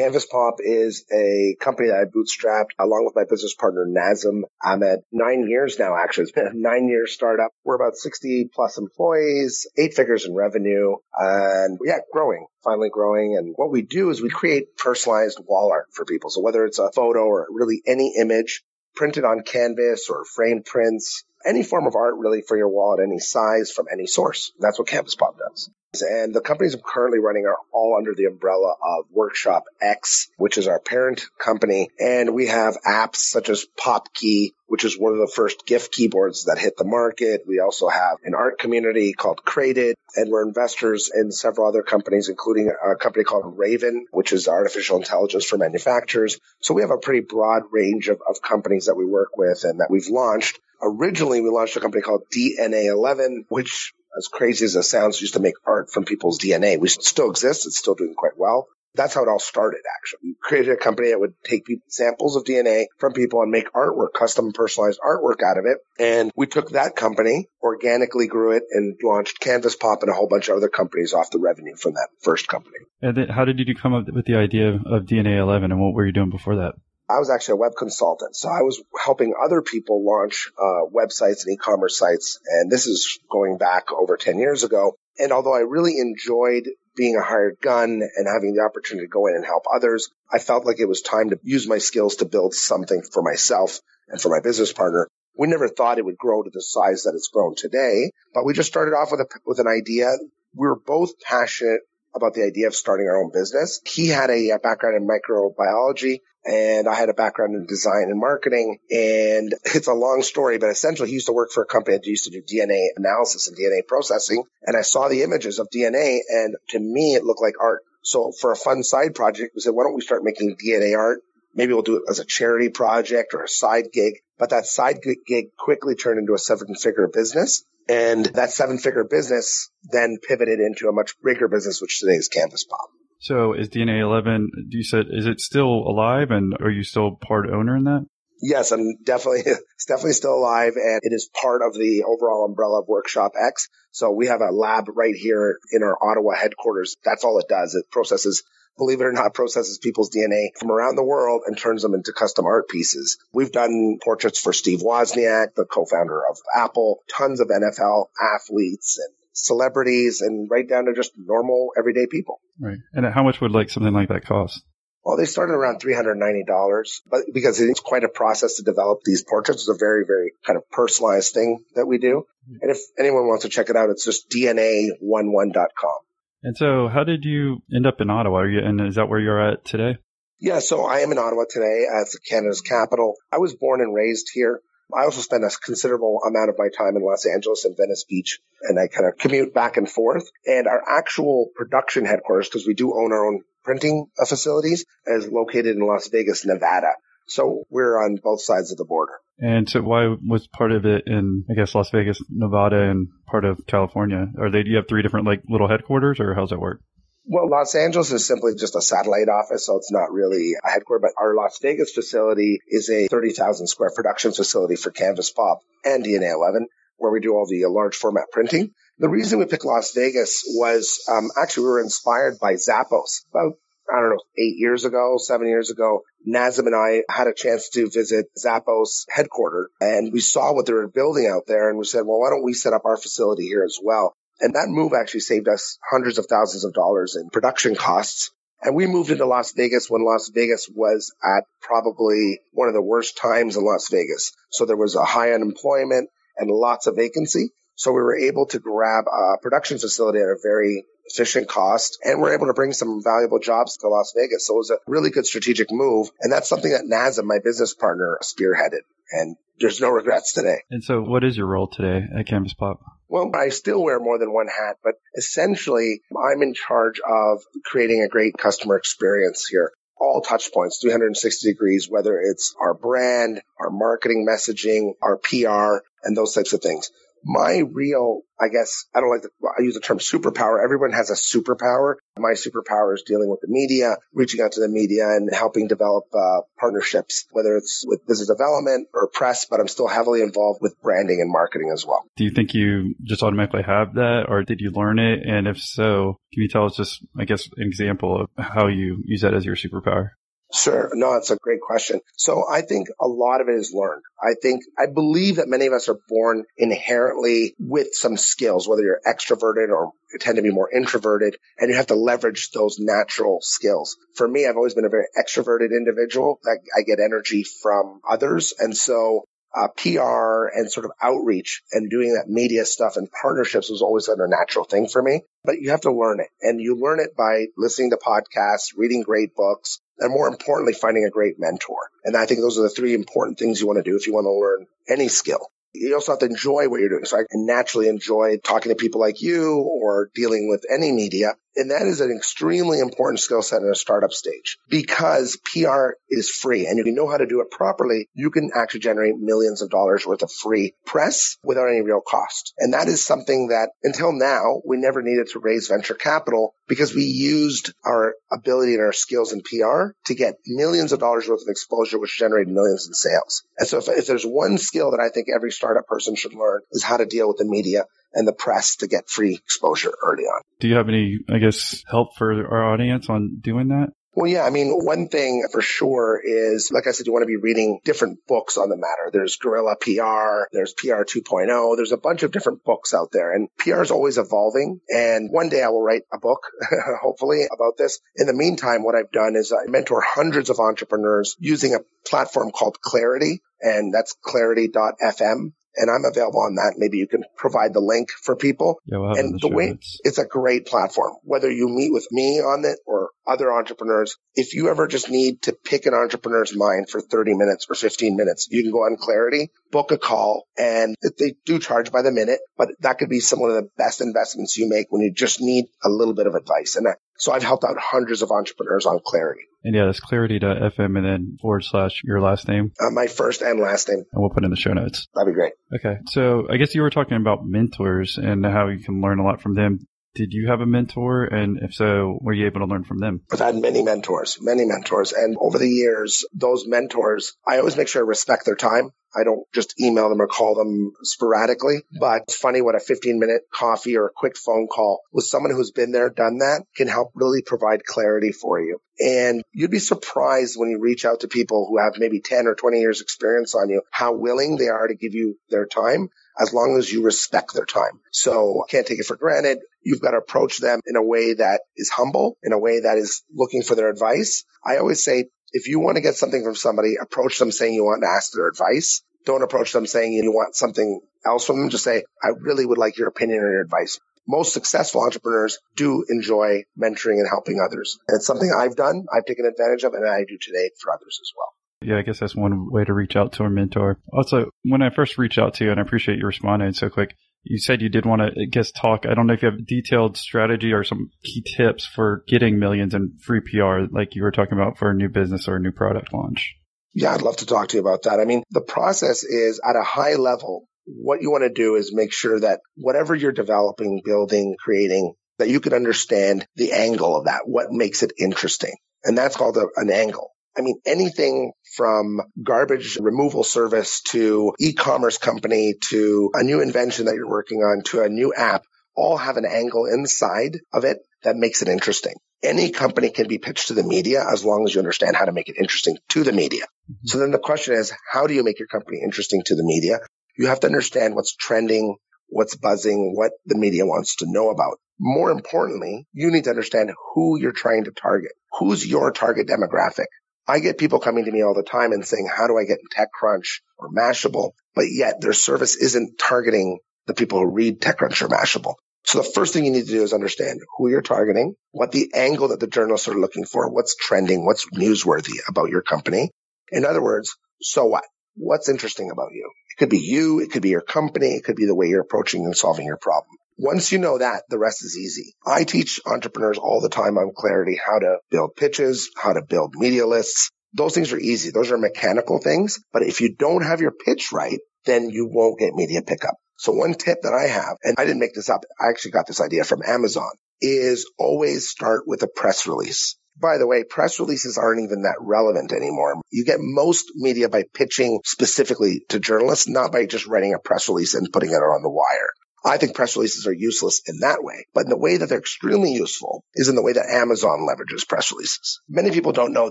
Canvas Pop is a company that I bootstrapped along with my business partner Nazim Ahmed. Nine years now, actually. It's been a nine year startup. We're about 60 plus employees, eight figures in revenue, and yeah, growing, finally growing. And what we do is we create personalized wall art for people. So whether it's a photo or really any image printed on canvas or framed prints, any form of art really for your wall at any size from any source. That's what Canvas Pop does. And the companies I'm currently running are all under the umbrella of Workshop X, which is our parent company. And we have apps such as PopKey, which is one of the first GIF keyboards that hit the market. We also have an art community called Crated, and we're investors in several other companies, including a company called Raven, which is artificial intelligence for manufacturers. So we have a pretty broad range of, of companies that we work with and that we've launched. Originally, we launched a company called DNA11, which as crazy as it sounds, used to make art from people's DNA. We still exist. It's still doing quite well. That's how it all started, actually. We created a company that would take samples of DNA from people and make artwork, custom personalized artwork out of it. And we took that company, organically grew it, and launched Canvas Pop and a whole bunch of other companies off the revenue from that first company. And then how did you come up with the idea of DNA 11 and what were you doing before that? I was actually a web consultant. So I was helping other people launch uh, websites and e-commerce sites. And this is going back over 10 years ago. And although I really enjoyed being a hired gun and having the opportunity to go in and help others, I felt like it was time to use my skills to build something for myself and for my business partner. We never thought it would grow to the size that it's grown today, but we just started off with a, with an idea. We were both passionate about the idea of starting our own business. He had a background in microbiology and I had a background in design and marketing. And it's a long story, but essentially he used to work for a company that used to do DNA analysis and DNA processing. And I saw the images of DNA and to me, it looked like art. So for a fun side project, we said, why don't we start making DNA art? Maybe we'll do it as a charity project or a side gig. But that side gig quickly turned into a seven figure business. And that seven figure business then pivoted into a much bigger business, which today is Canvas Pop. So is DNA 11, do you said, is it still alive and are you still part owner in that? Yes, I'm definitely, it's definitely still alive and it is part of the overall umbrella of Workshop X. So we have a lab right here in our Ottawa headquarters. That's all it does. It processes believe it or not, processes people's DNA from around the world and turns them into custom art pieces. We've done portraits for Steve Wozniak, the co-founder of Apple, tons of NFL athletes and celebrities and right down to just normal everyday people. Right. And how much would like something like that cost? Well, they started around $390, but because it's quite a process to develop these portraits, it's a very, very kind of personalized thing that we do. Hmm. And if anyone wants to check it out, it's just DNA11.com. And so how did you end up in Ottawa? Are you, and is that where you're at today? Yeah, so I am in Ottawa today as Canada's capital. I was born and raised here. I also spend a considerable amount of my time in Los Angeles and Venice Beach, and I kind of commute back and forth. And our actual production headquarters, because we do own our own printing facilities, is located in Las Vegas, Nevada. So we're on both sides of the border. And so why was part of it in, I guess, Las Vegas, Nevada and part of California? Are they, do you have three different like little headquarters or how's that work? Well, Los Angeles is simply just a satellite office, so it's not really a headquarters, but our Las Vegas facility is a 30,000 square production facility for Canvas Pop and DNA 11, where we do all the large format printing. The reason we picked Las Vegas was um, actually we were inspired by Zappos. About I don't know, eight years ago, seven years ago, Nazim and I had a chance to visit Zappos headquarters and we saw what they were building out there and we said, well, why don't we set up our facility here as well? And that move actually saved us hundreds of thousands of dollars in production costs. And we moved into Las Vegas when Las Vegas was at probably one of the worst times in Las Vegas. So there was a high unemployment and lots of vacancy. So we were able to grab a production facility at a very efficient cost and we're able to bring some valuable jobs to Las Vegas. So it was a really good strategic move. And that's something that Nazim, my business partner, spearheaded. And there's no regrets today. And so what is your role today at Canvas Pop? Well, I still wear more than one hat, but essentially I'm in charge of creating a great customer experience here. All touch points, 360 degrees, whether it's our brand, our marketing messaging, our PR, and those types of things. My real, I guess, I don't like to, I use the term superpower. Everyone has a superpower. My superpower is dealing with the media, reaching out to the media and helping develop uh, partnerships, whether it's with business development or press, but I'm still heavily involved with branding and marketing as well. Do you think you just automatically have that or did you learn it? And if so, can you tell us just, I guess, an example of how you use that as your superpower? Sure. No, it's a great question. So I think a lot of it is learned. I think, I believe that many of us are born inherently with some skills, whether you're extroverted or tend to be more introverted, and you have to leverage those natural skills. For me, I've always been a very extroverted individual. I, I get energy from others. And so uh, PR and sort of outreach and doing that media stuff and partnerships was always a natural thing for me. But you have to learn it and you learn it by listening to podcasts, reading great books, and more importantly, finding a great mentor. And I think those are the three important things you want to do if you want to learn any skill you also have to enjoy what you're doing. So I naturally enjoy talking to people like you or dealing with any media. And that is an extremely important skill set in a startup stage because PR is free and if you know how to do it properly, you can actually generate millions of dollars worth of free press without any real cost. And that is something that until now, we never needed to raise venture capital because we used our ability and our skills in PR to get millions of dollars worth of exposure, which generated millions in sales. And so if, if there's one skill that I think every startup person should learn is how to deal with the media and the press to get free exposure early on. Do you have any, I guess, help for our audience on doing that? Well, yeah. I mean, one thing for sure is, like I said, you want to be reading different books on the matter. There's Guerrilla PR, there's PR 2.0, there's a bunch of different books out there and PR is always evolving. And one day I will write a book, hopefully about this. In the meantime, what I've done is I mentor hundreds of entrepreneurs using a platform called Clarity and that's clarity.fm and I'm available on that. Maybe you can provide the link for people. Yeah, we'll and the, the way it's a great platform, whether you meet with me on it or other entrepreneurs. If you ever just need to pick an entrepreneur's mind for 30 minutes or 15 minutes, you can go on Clarity, book a call, and they do charge by the minute, but that could be some of the best investments you make when you just need a little bit of advice. And so I've helped out hundreds of entrepreneurs on Clarity. And yeah, that's clarity.fm and then forward slash your last name. Uh, my first and last name. And we'll put in the show notes. That'd be great. Okay. So I guess you were talking about mentors and how you can learn a lot from them. Did you have a mentor? And if so, were you able to learn from them? I've had many mentors, many mentors. And over the years, those mentors, I always make sure I respect their time. I don't just email them or call them sporadically, but it's funny what a 15 minute coffee or a quick phone call with someone who's been there, done that can help really provide clarity for you. And you'd be surprised when you reach out to people who have maybe 10 or 20 years experience on you, how willing they are to give you their time as long as you respect their time. So can't take it for granted. You've got to approach them in a way that is humble, in a way that is looking for their advice. I always say if you want to get something from somebody, approach them saying you want to ask their advice. Don't approach them saying you want something else from them. Just say, I really would like your opinion or your advice. Most successful entrepreneurs do enjoy mentoring and helping others. And it's something I've done, I've taken advantage of, and I do today for others as well. Yeah, I guess that's one way to reach out to a mentor. Also, when I first reached out to you, and I appreciate you responding so quick, you said you did want to, I guess, talk. I don't know if you have detailed strategy or some key tips for getting millions in free PR, like you were talking about for a new business or a new product launch. Yeah, I'd love to talk to you about that. I mean, the process is at a high level. What you want to do is make sure that whatever you're developing, building, creating, that you can understand the angle of that, what makes it interesting. And that's called a, an angle. I mean, anything from garbage removal service to e-commerce company to a new invention that you're working on to a new app all have an angle inside of it that makes it interesting. Any company can be pitched to the media as long as you understand how to make it interesting to the media. Mm-hmm. So then the question is, how do you make your company interesting to the media? You have to understand what's trending, what's buzzing, what the media wants to know about. More importantly, you need to understand who you're trying to target. Who's your target demographic? I get people coming to me all the time and saying, how do I get TechCrunch or Mashable? But yet their service isn't targeting the people who read TechCrunch or Mashable. So the first thing you need to do is understand who you're targeting, what the angle that the journalists are looking for, what's trending, what's newsworthy about your company. In other words, so what? What's interesting about you? It could be you. It could be your company. It could be the way you're approaching and solving your problem. Once you know that, the rest is easy. I teach entrepreneurs all the time on clarity how to build pitches, how to build media lists. Those things are easy. Those are mechanical things. But if you don't have your pitch right, then you won't get media pickup. So one tip that I have, and I didn't make this up, I actually got this idea from Amazon, is always start with a press release. By the way, press releases aren't even that relevant anymore. You get most media by pitching specifically to journalists, not by just writing a press release and putting it on the wire. I think press releases are useless in that way. But in the way that they're extremely useful is in the way that Amazon leverages press releases. Many people don't know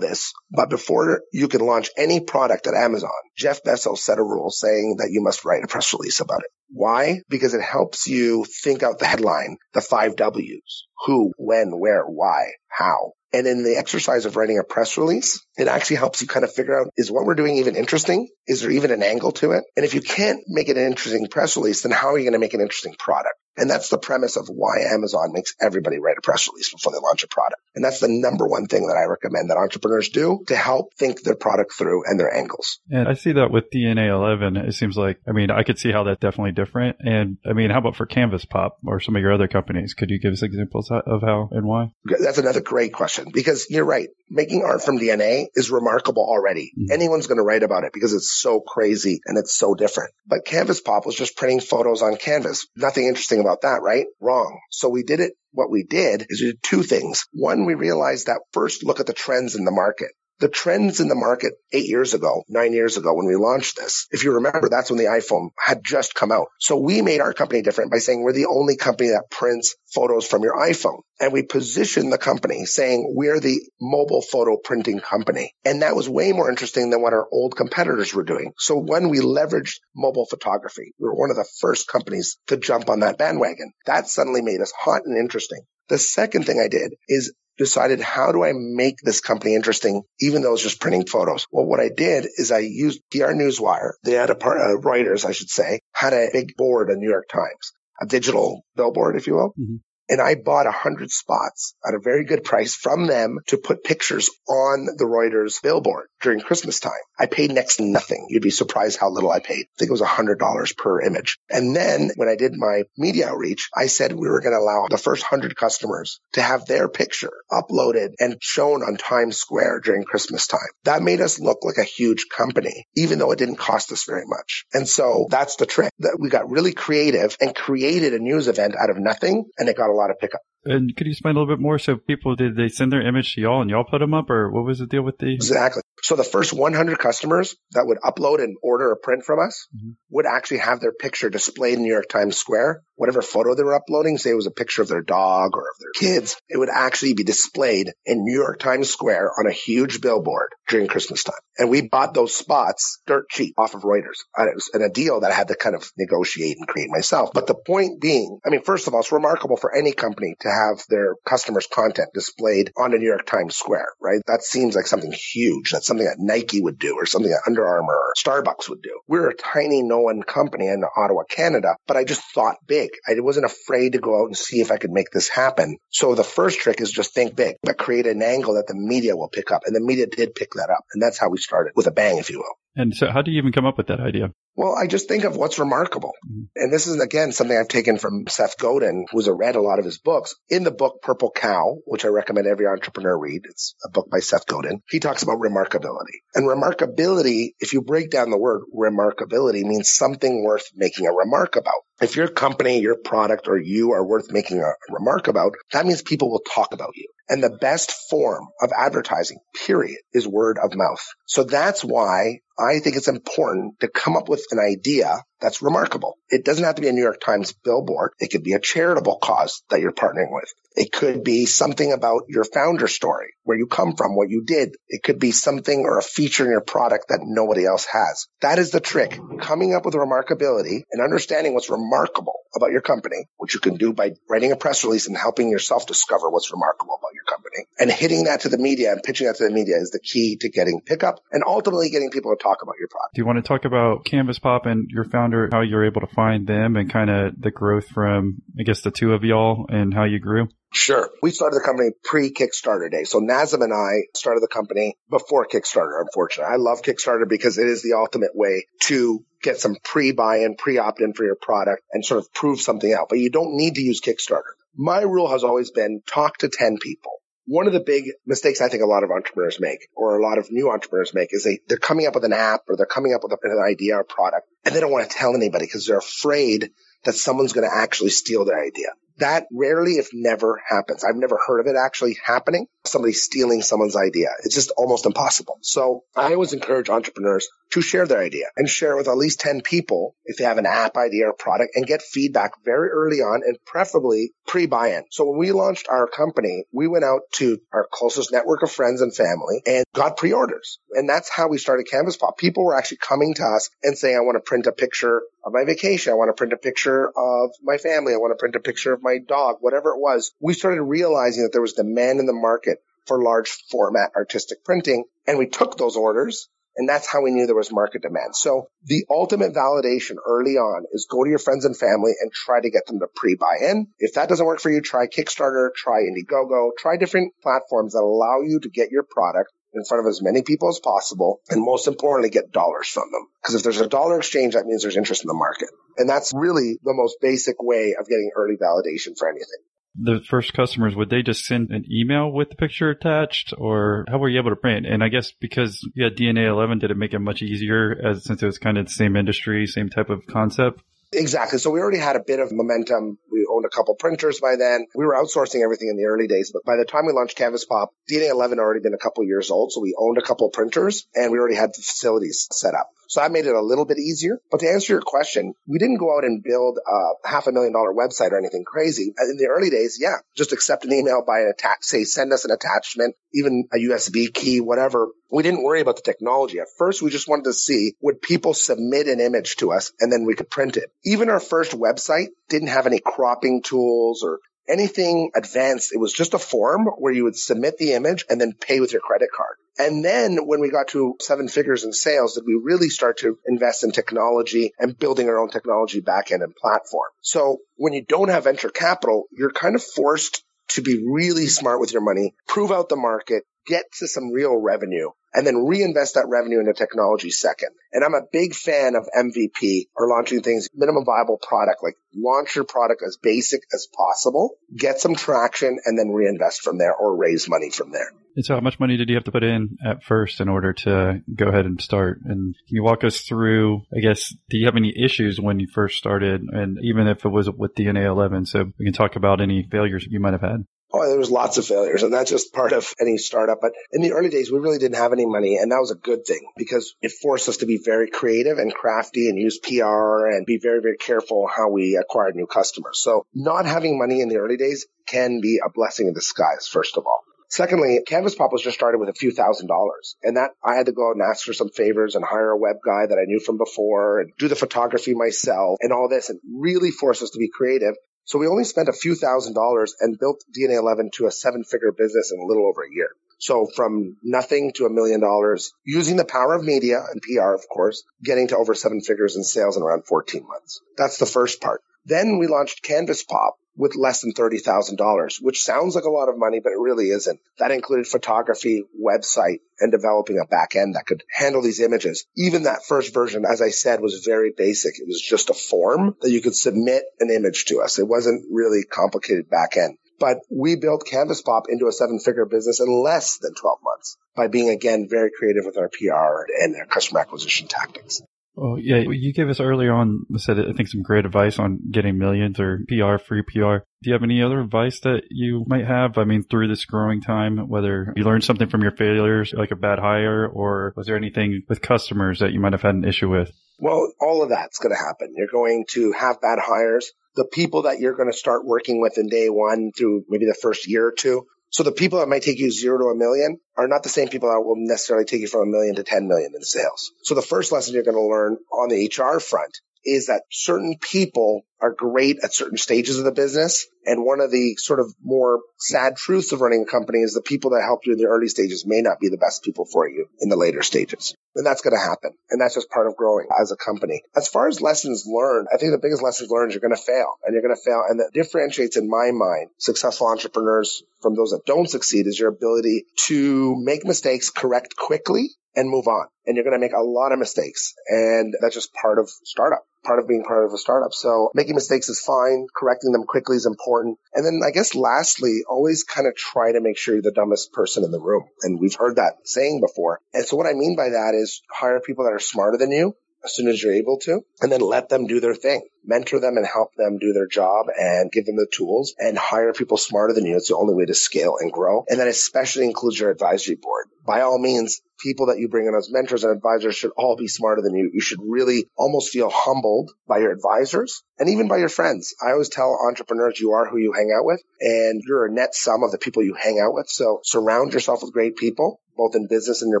this, but before you can launch any product at Amazon, Jeff Bezos set a rule saying that you must write a press release about it. Why? Because it helps you think out the headline, the five W's. Who, when, where, why, how. And in the exercise of writing a press release, it actually helps you kind of figure out, is what we're doing even interesting? Is there even an angle to it? And if you can't make it an interesting press release, then how are you going to make an interesting product? And that's the premise of why Amazon makes everybody write a press release before they launch a product. And that's the number one thing that I recommend that entrepreneurs do to help think their product through and their angles. And I see that with DNA 11. It seems like, I mean, I could see how that's definitely different. And I mean, how about for Canvas Pop or some of your other companies? Could you give us examples of how and why? That's another great question because you're right. Making art from DNA is remarkable already. Mm-hmm. Anyone's going to write about it because it's so crazy and it's so different. But Canvas Pop was just printing photos on canvas. Nothing interesting about that, right? Wrong. So we did it. What we did is we did two things. One, we realized that first look at the trends in the market the trends in the market eight years ago, nine years ago when we launched this, if you remember, that's when the iPhone had just come out. So we made our company different by saying we're the only company that prints photos from your iPhone. And we positioned the company saying we're the mobile photo printing company. And that was way more interesting than what our old competitors were doing. So when we leveraged mobile photography, we were one of the first companies to jump on that bandwagon. That suddenly made us hot and interesting. The second thing I did is decided how do I make this company interesting, even though it's just printing photos? Well, what I did is I used PR Newswire. They had a part, uh, Reuters, I should say, had a big board in New York Times, a digital billboard, if you will. Mm-hmm. And I bought a hundred spots at a very good price from them to put pictures on the Reuters billboard during Christmas time. I paid next to nothing. You'd be surprised how little I paid. I think it was a hundred dollars per image. And then when I did my media outreach, I said we were going to allow the first hundred customers to have their picture uploaded and shown on Times Square during Christmas time. That made us look like a huge company, even though it didn't cost us very much. And so that's the trick that we got really creative and created a news event out of nothing and it got a lot of pickup. And could you explain a little bit more? So people, did they send their image to y'all and y'all put them up or what was the deal with the? Exactly. So the first 100 customers that would upload and order a print from us mm-hmm. would actually have their picture displayed in New York Times Square. Whatever photo they were uploading, say it was a picture of their dog or of their kids, it would actually be displayed in New York Times Square on a huge billboard during Christmas time. And we bought those spots dirt cheap off of Reuters. And it was in a deal that I had to kind of negotiate and create myself. But the point being, I mean, first of all, it's remarkable for any company to have their customers' content displayed on a New York Times Square, right? That seems like something huge. That's something that Nike would do or something that Under Armour or Starbucks would do. We're a tiny known company in Ottawa, Canada, but I just thought big. I wasn't afraid to go out and see if I could make this happen. So the first trick is just think big, but create an angle that the media will pick up. And the media did pick that up. And that's how we started with a bang, if you will. And so how do you even come up with that idea? Well, I just think of what's remarkable. Mm-hmm. And this is again something I've taken from Seth Godin, who's read a lot of his books. In the book Purple Cow, which I recommend every entrepreneur read, it's a book by Seth Godin. He talks about remarkability. And remarkability, if you break down the word remarkability, means something worth making a remark about. If your company, your product, or you are worth making a remark about, that means people will talk about you. And the best form of advertising, period, is word of mouth. So that's why I think it's important to come up with an idea that's remarkable. It doesn't have to be a New York Times billboard. It could be a charitable cause that you're partnering with. It could be something about your founder story, where you come from, what you did. It could be something or a feature in your product that nobody else has. That is the trick. Coming up with remarkability and understanding what's remarkable about your company, which you can do by writing a press release and helping yourself discover what's remarkable about your company and hitting that to the media and pitching that to the media is the key to getting pickup and ultimately getting people to talk about your product. Do you want to talk about Canvas Pop and your founder, how you're able to find them and kind of the growth from, I guess, the two of y'all and how you grew? Sure. We started the company pre Kickstarter day. So Nazim and I started the company before Kickstarter, unfortunately. I love Kickstarter because it is the ultimate way to get some pre buy in, pre opt in for your product and sort of prove something out. But you don't need to use Kickstarter. My rule has always been talk to 10 people One of the big mistakes I think a lot of entrepreneurs make or a lot of new entrepreneurs make is they, they're coming up with an app or they're coming up with an idea or product and they don't want to tell anybody because they're afraid that someone's going to actually steal their idea. That rarely, if never, happens. I've never heard of it actually happening. Somebody stealing someone's idea. It's just almost impossible. So I always encourage entrepreneurs to share their idea and share it with at least 10 people if they have an app idea or product and get feedback very early on and preferably pre-buy-in. So when we launched our company, we went out to our closest network of friends and family and got pre-orders. And that's how we started Canvas Pop. People were actually coming to us and saying, I want to print a picture of my vacation. I want to print a picture of my family. I want to print a picture of my dog, whatever it was. We started realizing that there was demand in the market for large format artistic printing. And we took those orders and that's how we knew there was market demand. So the ultimate validation early on is go to your friends and family and try to get them to pre-buy in. If that doesn't work for you, try Kickstarter, try Indiegogo, try different platforms that allow you to get your product in front of as many people as possible, and most importantly, get dollars from them. Because if there's a dollar exchange, that means there's interest in the market. And that's really the most basic way of getting early validation for anything. The first customers, would they just send an email with the picture attached or how were you able to print? And I guess because you had DNA 11, did it make it much easier as since it was kind of the same industry, same type of concept? Exactly. So we already had a bit of momentum. We owned a couple printers by then. We were outsourcing everything in the early days, but by the time we launched Canvas Pop, DNA 11 had already been a couple years old. So we owned a couple printers and we already had the facilities set up. So that made it a little bit easier. But to answer your question, we didn't go out and build a half a million dollar website or anything crazy. In the early days, yeah, just accept an email by an attach, say send us an attachment, even a USB key, whatever. We didn't worry about the technology. At first, we just wanted to see would people submit an image to us and then we could print it. Even our first website didn't have any cropping tools or anything advanced. It was just a form where you would submit the image and then pay with your credit card. And then when we got to seven figures in sales, did we really start to invest in technology and building our own technology backend and platform. So when you don't have venture capital, you're kind of forced to be really smart with your money, prove out the market, get to some real revenue and then reinvest that revenue into technology second. And I'm a big fan of MVP or launching things minimum viable product, like launch your product as basic as possible, get some traction and then reinvest from there or raise money from there. And so how much money did you have to put in at first in order to go ahead and start? And can you walk us through, I guess, do you have any issues when you first started? And even if it was with DNA 11, so we can talk about any failures you might have had. Oh, there was lots of failures and that's just part of any startup. But in the early days, we really didn't have any money and that was a good thing because it forced us to be very creative and crafty and use PR and be very, very careful how we acquired new customers. So not having money in the early days can be a blessing in disguise, first of all. Secondly, Canvas Pop was just started with a few thousand dollars and that I had to go out and ask for some favors and hire a web guy that I knew from before and do the photography myself and all this and really force us to be creative so we only spent a few thousand dollars and built DNA 11 to a seven figure business in a little over a year. So from nothing to a million dollars using the power of media and PR, of course, getting to over seven figures in sales in around 14 months. That's the first part. Then we launched Canvas Pop with less than $30,000, which sounds like a lot of money, but it really isn't. That included photography, website, and developing a back end that could handle these images. Even that first version, as I said, was very basic. It was just a form that you could submit an image to us. It wasn't really complicated back end. But we built Canvas Pop into a seven figure business in less than 12 months by being again very creative with our PR and our customer acquisition tactics. Oh yeah, you gave us earlier on said I think some great advice on getting millions or PR, free PR. Do you have any other advice that you might have? I mean, through this growing time, whether you learned something from your failures, like a bad hire, or was there anything with customers that you might have had an issue with? Well, all of that's going to happen. You're going to have bad hires. The people that you're going to start working with in day one through maybe the first year or two so the people that might take you zero to a million are not the same people that will necessarily take you from a million to 10 million in sales. So the first lesson you're going to learn on the HR front is that certain people are great at certain stages of the business. And one of the sort of more sad truths of running a company is the people that helped you in the early stages may not be the best people for you in the later stages. And that's going to happen. And that's just part of growing as a company. As far as lessons learned, I think the biggest lessons learned is you're going to fail and you're going to fail. And that differentiates in my mind successful entrepreneurs from those that don't succeed is your ability to make mistakes, correct quickly and move on. And you're going to make a lot of mistakes. And that's just part of startup. part of being part of a startup. So making mistakes is fine. Correcting them quickly is important. And then I guess lastly, always kind of try to make sure you're the dumbest person in the room. And we've heard that saying before. And so what I mean by that is hire people that are smarter than you as soon as you're able to, and then let them do their thing. Mentor them and help them do their job and give them the tools and hire people smarter than you. It's the only way to scale and grow. And that especially includes your advisory board. By all means, people that you bring in as mentors and advisors should all be smarter than you. You should really almost feel humbled by your advisors and even by your friends. I always tell entrepreneurs you are who you hang out with and you're a net sum of the people you hang out with. So surround yourself with great people, both in business and your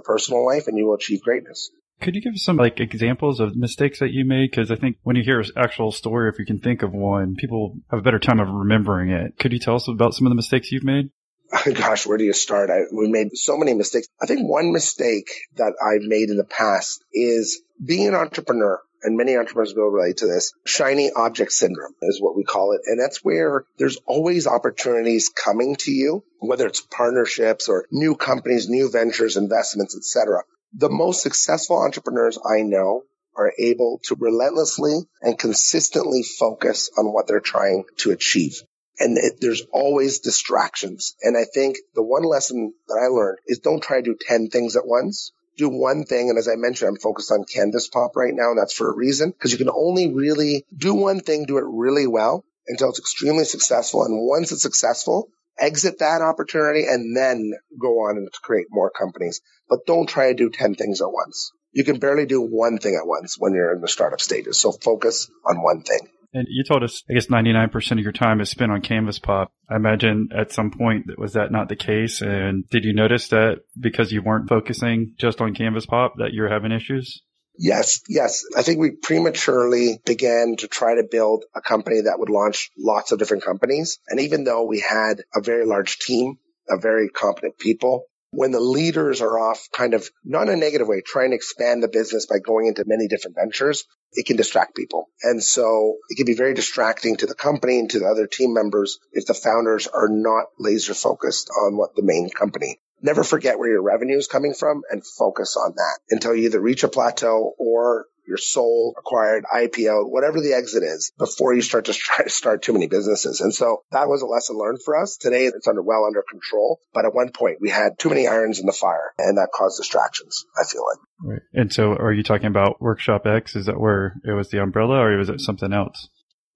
personal life, and you will achieve greatness. Could you give some like examples of mistakes that you made? Because I think when you hear an actual story, if you can think of one, people have a better time of remembering it. Could you tell us about some of the mistakes you've made? Gosh, where do you start? I, we made so many mistakes. I think one mistake that I've made in the past is being an entrepreneur and many entrepreneurs will relate to this. Shiny object syndrome is what we call it. And that's where there's always opportunities coming to you, whether it's partnerships or new companies, new ventures, investments, etc. The most successful entrepreneurs I know are able to relentlessly and consistently focus on what they're trying to achieve. And it, there's always distractions. And I think the one lesson that I learned is don't try to do 10 things at once. Do one thing. And as I mentioned, I'm focused on Canvas Pop right now. And that's for a reason because you can only really do one thing, do it really well until it's extremely successful. And once it's successful, exit that opportunity and then go on and create more companies. But don't try to do 10 things at once. You can barely do one thing at once when you're in the startup stages. So focus on one thing. And you told us, I guess 99% of your time is spent on Canvas Pop. I imagine at some point was that not the case? And did you notice that because you weren't focusing just on Canvas Pop that you're having issues? Yes, yes. I think we prematurely began to try to build a company that would launch lots of different companies. And even though we had a very large team of very competent people, when the leaders are off kind of not in a negative way, trying to expand the business by going into many different ventures, it can distract people. And so it can be very distracting to the company and to the other team members if the founders are not laser focused on what the main company never forget where your revenue is coming from and focus on that until you either reach a plateau or your sole acquired, IPO, whatever the exit is before you start to try to start too many businesses. And so that was a lesson learned for us. Today it's under well under control. But at one point we had too many irons in the fire and that caused distractions, I feel like. Right. And so are you talking about Workshop X? Is that where it was the umbrella or was it something else?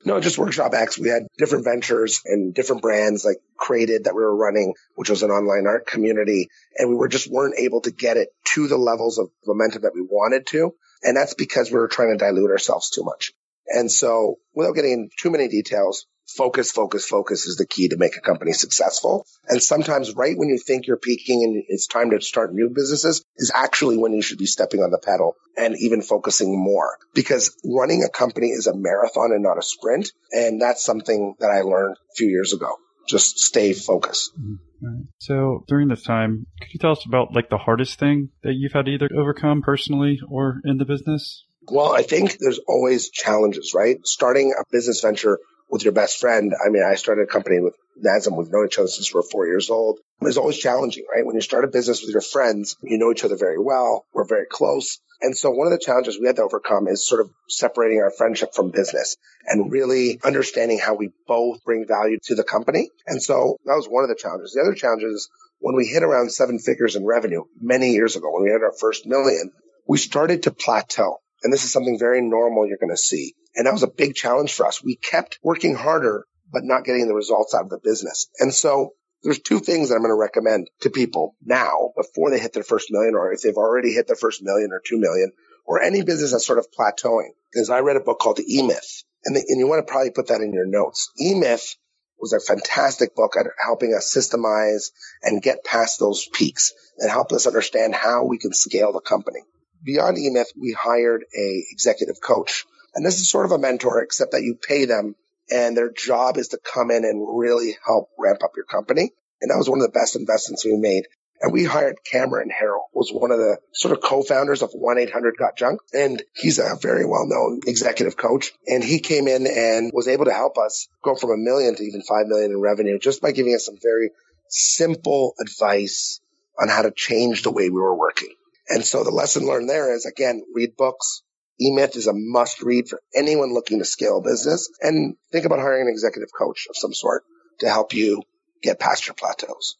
No, just Workshop X. We had different ventures and different brands like Crated that we were running, which was an online art community. And we were just weren't able to get it to the levels of momentum that we wanted to. And that's because we were trying to dilute ourselves too much. And so without getting into too many details, focus, focus, focus is the key to make a company successful. And sometimes right when you think you're peaking and it's time to start new businesses is actually when you should be stepping on the pedal and even focusing more because running a company is a marathon and not a sprint. And that's something that I learned a few years ago. Just stay focused. Mm-hmm. So during this time, could you tell us about like the hardest thing that you've had to either overcome personally or in the business? Well, I think there's always challenges, right? Starting a business venture with your best friend. I mean, I started a company with Nazim. We've known each other since we we're four years old. It's always challenging, right? When you start a business with your friends, you know each other very well. We're very close. And so one of the challenges we had to overcome is sort of separating our friendship from business and really understanding how we both bring value to the company. And so that was one of the challenges. The other challenge is when we hit around seven figures in revenue many years ago, when we had our first million, we started to plateau. And this is something very normal you're going to see. And that was a big challenge for us. We kept working harder, but not getting the results out of the business. And so there's two things that I'm going to recommend to people now before they hit their first million or if they've already hit their first million or two million or any business that's sort of plateauing. Is I read a book called The E-Myth and, and you want to probably put that in your notes. E-Myth was a fantastic book at helping us systemize and get past those peaks and help us understand how we can scale the company. Beyond E-Myth, we hired a executive coach and this is sort of a mentor, except that you pay them and their job is to come in and really help ramp up your company. And that was one of the best investments we made. And we hired Cameron Herold, was one of the sort of co-founders of 1-800-GOT-JUNK. And he's a very well-known executive coach. And he came in and was able to help us go from a million to even five million in revenue just by giving us some very simple advice on how to change the way we were working. And so the lesson learned there is again, read books, eMyth is a must read for anyone looking to scale a business and think about hiring an executive coach of some sort to help you get past your plateaus.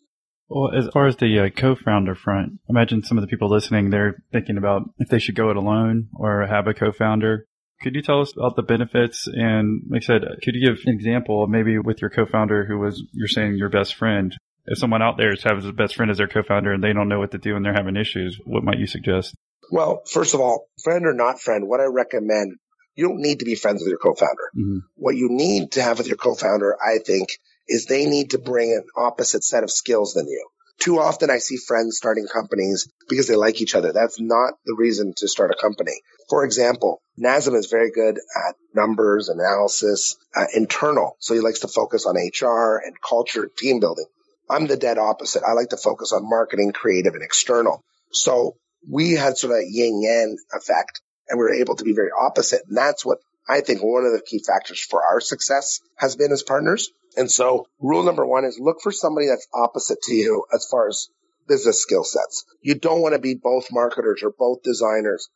Well, as far as the uh, co-founder front, imagine some of the people listening, they're thinking about if they should go it alone or have a co-founder. Could you tell us about the benefits? And like I said, could you give an example maybe with your co-founder who was, you're saying your best friend? If someone out there has a best friend as their co-founder and they don't know what to do and they're having issues, what might you suggest? Well, first of all, friend or not friend, what I recommend, you don't need to be friends with your co-founder. Mm-hmm. What you need to have with your co-founder, I think, is they need to bring an opposite set of skills than you. Too often I see friends starting companies because they like each other. That's not the reason to start a company. For example, Nazim is very good at numbers, analysis, uh, internal. So he likes to focus on HR and culture, team building. I'm the dead opposite. I like to focus on marketing, creative, and external. So we had sort of a yin yang effect and we were able to be very opposite. And that's what I think one of the key factors for our success has been as partners. And so rule number one is look for somebody that's opposite to you as far as business skill sets. You don't want to be both marketers or both designers.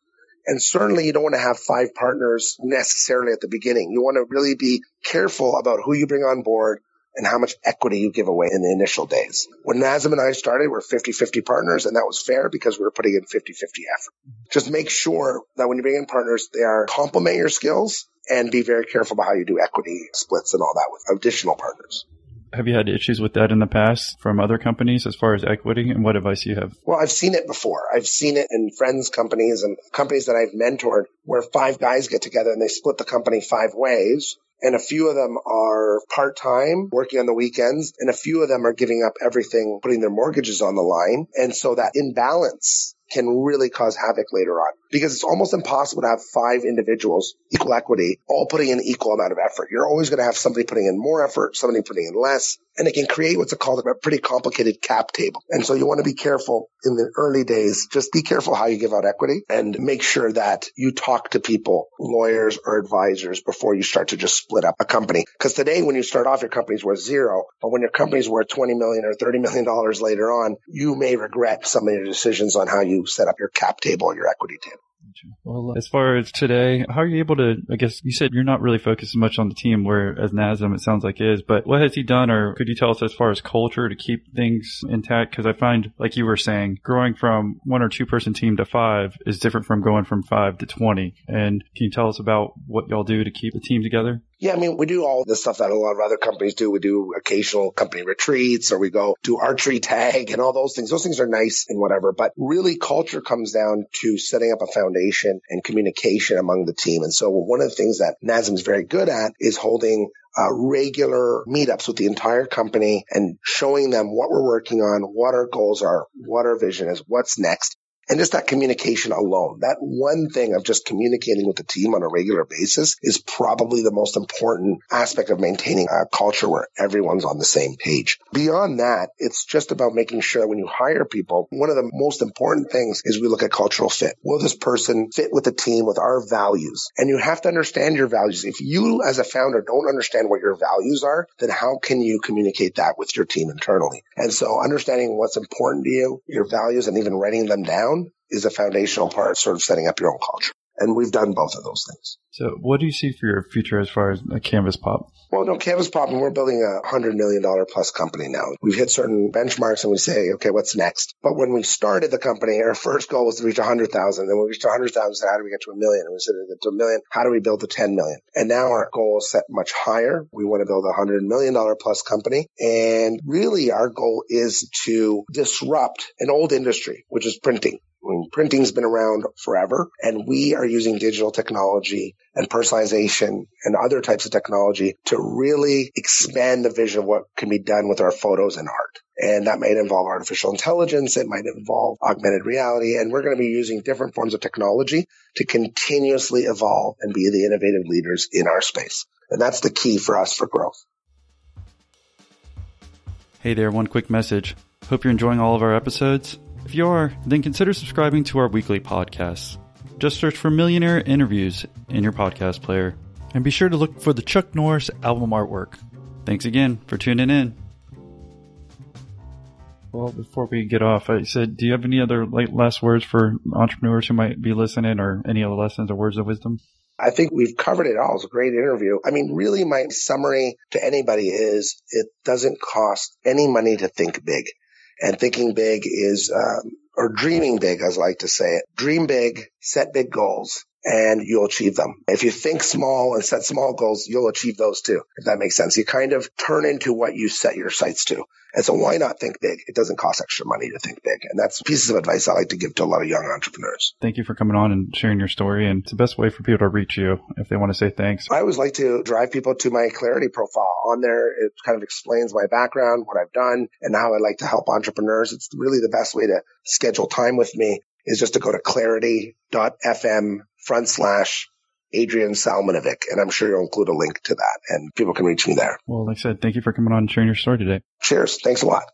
And certainly you don't want to have five partners necessarily at the beginning. You want to really be careful about who you bring on board, and how much equity you give away in the initial days. When Nazim and I started, we are 50-50 partners and that was fair because we were putting in 50-50 effort. Just make sure that when you bring in partners, they are complement your skills and be very careful about how you do equity splits and all that with additional partners. Have you had issues with that in the past from other companies as far as equity and what advice you have? Well, I've seen it before. I've seen it in friends companies and companies that I've mentored where five guys get together and they split the company five ways and a few of them are part time, working on the weekends, and a few of them are giving up everything, putting their mortgages on the line. And so that imbalance can really cause havoc later on because it's almost impossible to have five individuals, equal equity, all putting in equal amount of effort. You're always going to have somebody putting in more effort, somebody putting in less, and it can create what's called a pretty complicated cap table. And so you want to be careful in the early days. Just be careful how you give out equity and make sure that you talk to people, lawyers or advisors before you start to just split up a company. Because today, when you start off, your company's worth zero, but when your company's worth 20 million or 30 million dollars later on, you may regret some of your decisions on how you set up your cap table or your equity table. Well, uh, as far as today, how are you able to, I guess you said you're not really focused much on the team, where as Nazim it sounds like is, but what has he done or could you tell us as far as culture to keep things intact? Cause I find, like you were saying, growing from one or two person team to five is different from going from five to 20. And can you tell us about what y'all do to keep the team together? Yeah, I mean, we do all the stuff that a lot of other companies do. We do occasional company retreats or we go do archery tag and all those things. Those things are nice and whatever, but really culture comes down to setting up a foundation and communication among the team. And so one of the things that Nazim is very good at is holding uh, regular meetups with the entire company and showing them what we're working on, what our goals are, what our vision is, what's next, and just that communication alone, that one thing of just communicating with the team on a regular basis is probably the most important aspect of maintaining a culture where everyone's on the same page. Beyond that, it's just about making sure that when you hire people, one of the most important things is we look at cultural fit. Will this person fit with the team, with our values? And you have to understand your values. If you as a founder don't understand what your values are, then how can you communicate that with your team internally? And so understanding what's important to you, your values, and even writing them down is a foundational part of sort of setting up your own culture. And we've done both of those things. So what do you see for your future as far as a Canvas Pop? Well, no, Canvas Pop, and we're building a hundred million dollar plus company now. We've hit certain benchmarks and we say, okay, what's next? But when we started the company, our first goal was to reach a hundred thousand. Then we reached a hundred thousand. How do we get to a million? And we said, to get to a million, how do we build to 10 million? And now our goal is set much higher. We want to build a hundred million dollar plus company. And really our goal is to disrupt an old industry, which is printing. Mean, printing's been around forever and we are using digital technology and personalization and other types of technology to really expand the vision of what can be done with our photos and art. And that might involve artificial intelligence. It might involve augmented reality. And we're going to be using different forms of technology to continuously evolve and be the innovative leaders in our space. And that's the key for us for growth. Hey there, one quick message. Hope you're enjoying all of our episodes. If you are, then consider subscribing to our weekly podcasts. Just search for Millionaire Interviews in your podcast player. And be sure to look for the Chuck Norris album artwork. Thanks again for tuning in. Well, before we get off, I said, do you have any other last words for entrepreneurs who might be listening or any other lessons or words of wisdom? I think we've covered it all. It's a great interview. I mean, really my summary to anybody is it doesn't cost any money to think big. And thinking big is, um, or dreaming big, as I like to say it. Dream big, set big goals, and you'll achieve them. If you think small and set small goals, you'll achieve those too, if that makes sense. You kind of turn into what you set your sights to. And so why not think big? It doesn't cost extra money to think big. And that's pieces of advice I like to give to a lot of young entrepreneurs. Thank you for coming on and sharing your story. And it's the best way for people to reach you if they want to say thanks. I always like to drive people to my clarity profile on there. It kind of explains my background, what I've done and how I like to help entrepreneurs. It's really the best way to schedule time with me is just to go to clarity.fm front slash Adrian Salamunovic. And I'm sure you'll include a link to that and people can reach me there. Well, like I said, thank you for coming on and sharing your story today. Cheers. Thanks a lot.